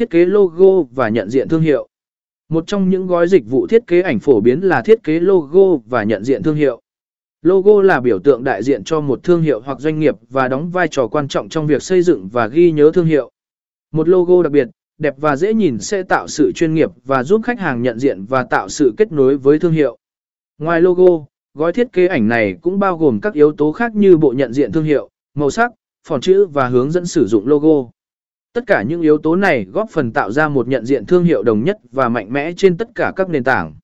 thiết kế logo và nhận diện thương hiệu. Một trong những gói dịch vụ thiết kế ảnh phổ biến là thiết kế logo và nhận diện thương hiệu. Logo là biểu tượng đại diện cho một thương hiệu hoặc doanh nghiệp và đóng vai trò quan trọng trong việc xây dựng và ghi nhớ thương hiệu. Một logo đặc biệt, đẹp và dễ nhìn sẽ tạo sự chuyên nghiệp và giúp khách hàng nhận diện và tạo sự kết nối với thương hiệu. Ngoài logo, gói thiết kế ảnh này cũng bao gồm các yếu tố khác như bộ nhận diện thương hiệu, màu sắc, phỏng chữ và hướng dẫn sử dụng logo. Tất cả những yếu tố này góp phần tạo ra một nhận diện thương hiệu đồng nhất và mạnh mẽ trên tất cả các nền tảng.